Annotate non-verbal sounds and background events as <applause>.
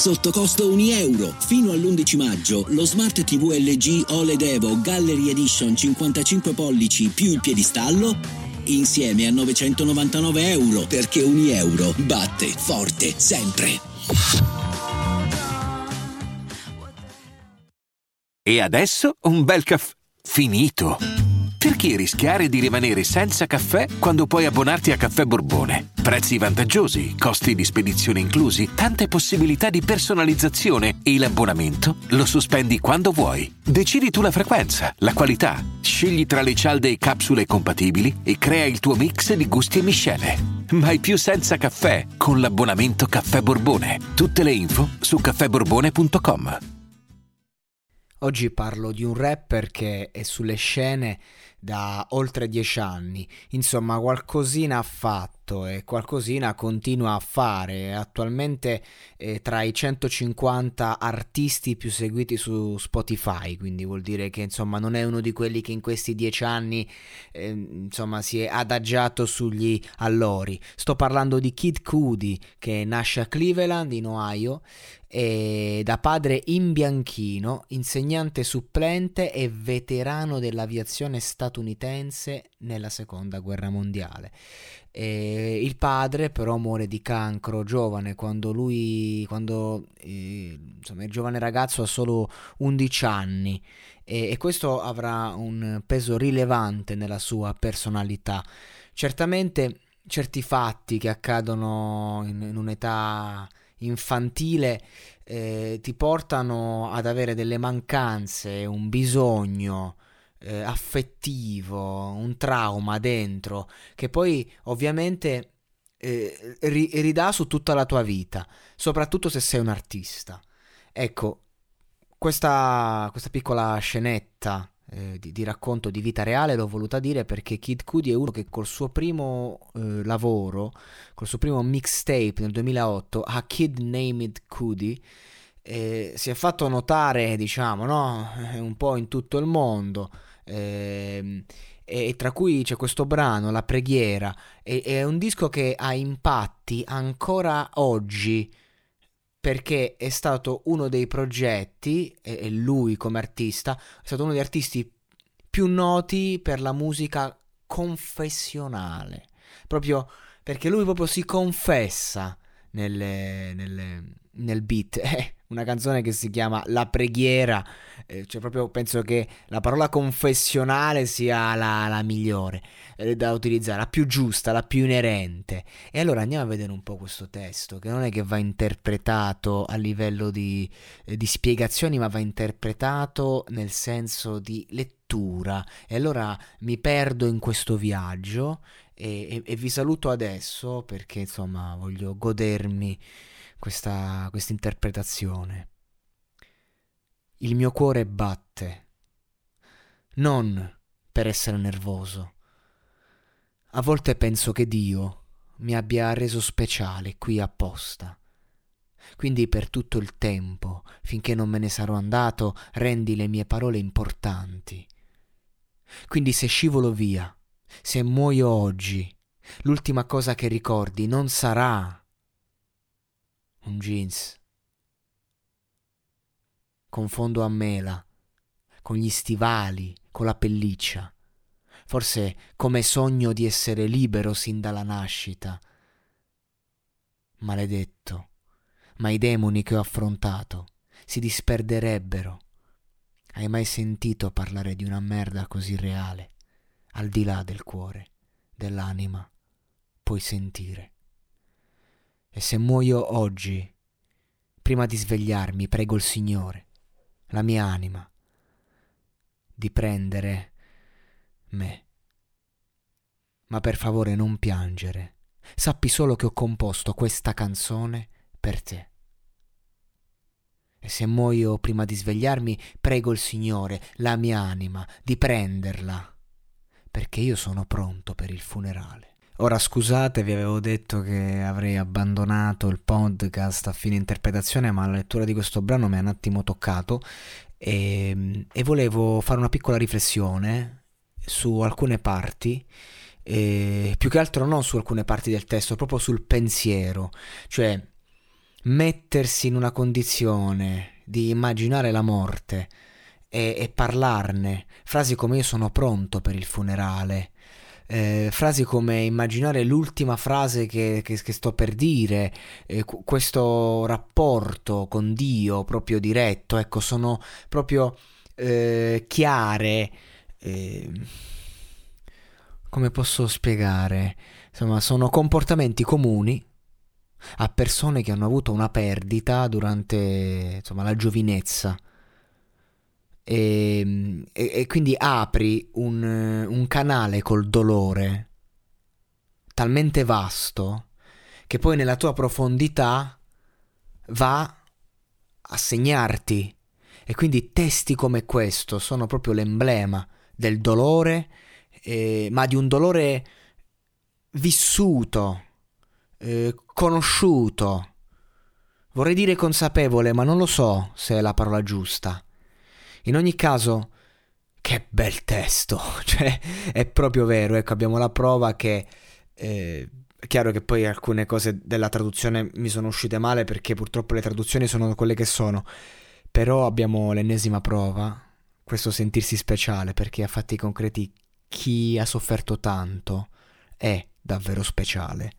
sotto costo 1 euro. Fino all'11 maggio lo Smart TV LG OLED Evo Gallery Edition 55 pollici più il piedistallo insieme a 999 euro perché 1 euro batte forte sempre. E adesso un bel caffè finito. Perché rischiare di rimanere senza caffè quando puoi abbonarti a Caffè Borbone? Prezzi vantaggiosi, costi di spedizione inclusi, tante possibilità di personalizzazione e l'abbonamento lo sospendi quando vuoi. Decidi tu la frequenza, la qualità, scegli tra le cialde e capsule compatibili e crea il tuo mix di gusti e miscele. Mai più senza caffè con l'abbonamento Caffè Borbone. Tutte le info su caffèborbone.com. Oggi parlo di un rapper che è sulle scene da oltre dieci anni. Insomma, qualcosina ha fatto e qualcosina continua a fare. Attualmente è tra i 150 artisti più seguiti su Spotify, quindi vuol dire che insomma non è uno di quelli che in questi dieci anni eh, insomma si è adagiato sugli allori. Sto parlando di Kid Cudi che nasce a Cleveland in Ohio e da padre imbianchino, insegnante supplente e veterano dell'aviazione statunitense nella seconda guerra mondiale. E il padre però muore di cancro giovane quando lui, quando eh, insomma, il giovane ragazzo ha solo 11 anni e, e questo avrà un peso rilevante nella sua personalità. Certamente certi fatti che accadono in, in un'età infantile eh, ti portano ad avere delle mancanze, un bisogno eh, affettivo, un trauma dentro, che poi ovviamente eh, ri- ridà su tutta la tua vita, soprattutto se sei un artista. Ecco, questa, questa piccola scenetta eh, di, di, racconto di vita reale l'ho voluta dire perché Kid Cudi è uno che col suo primo eh, lavoro, col suo primo mixtape nel 2008, a Kid Named Cudi, eh, si è fatto notare, diciamo, no? un po' in tutto il mondo. Eh, e tra cui c'è questo brano, La preghiera, è un disco che ha impatti ancora oggi perché è stato uno dei progetti, e lui come artista, è stato uno degli artisti più noti per la musica confessionale, proprio perché lui proprio si confessa nelle, nelle, nel beat. <laughs> Eh, una canzone che si chiama La preghiera, eh, cioè proprio penso che la parola confessionale sia la, la migliore eh, da utilizzare, la più giusta, la più inerente. E allora andiamo a vedere un po' questo testo, che non è che va interpretato a livello di, eh, di spiegazioni, ma va interpretato nel senso di lettura. E allora mi perdo in questo viaggio e, e, e vi saluto adesso perché insomma voglio godermi questa, interpretazione. Il mio cuore batte, non per essere nervoso. A volte penso che Dio mi abbia reso speciale qui apposta. Quindi per tutto il tempo, finché non me ne sarò andato, rendi le mie parole importanti. Quindi se scivolo via, se muoio oggi, l'ultima cosa che ricordi non sarà un jeans. Confondo a mela, con gli stivali, con la pelliccia. Forse come sogno di essere libero sin dalla nascita. Maledetto, ma i demoni che ho affrontato si disperderebbero. Hai mai sentito parlare di una merda così reale, al di là del cuore, dell'anima? Puoi sentire. E se muoio oggi, prima di svegliarmi, prego il Signore, la mia anima, di prendere me. Ma per favore non piangere. Sappi solo che ho composto questa canzone per te. E se muoio prima di svegliarmi, prego il Signore, la mia anima, di prenderla, perché io sono pronto per il funerale. Ora scusate, vi avevo detto che avrei abbandonato il podcast a fine interpretazione, ma la lettura di questo brano mi ha un attimo toccato e, e volevo fare una piccola riflessione su alcune parti, più che altro non su alcune parti del testo, proprio sul pensiero, cioè mettersi in una condizione di immaginare la morte e, e parlarne, frasi come io sono pronto per il funerale, eh, frasi come immaginare l'ultima frase che, che, che sto per dire, eh, questo rapporto con Dio proprio diretto, ecco, sono proprio eh, chiare. Eh, come posso spiegare? Insomma, sono comportamenti comuni a persone che hanno avuto una perdita durante insomma, la giovinezza. E, e, e quindi apri un, un canale col dolore talmente vasto che poi nella tua profondità va a segnarti. E quindi testi come questo sono proprio l'emblema del dolore, eh, ma di un dolore vissuto, eh, conosciuto. Vorrei dire consapevole, ma non lo so se è la parola giusta. In ogni caso, che bel testo, <laughs> cioè è proprio vero, ecco abbiamo la prova che... Eh, è chiaro che poi alcune cose della traduzione mi sono uscite male perché purtroppo le traduzioni sono quelle che sono, però abbiamo l'ennesima prova, questo sentirsi speciale perché a fatti concreti chi ha sofferto tanto è davvero speciale.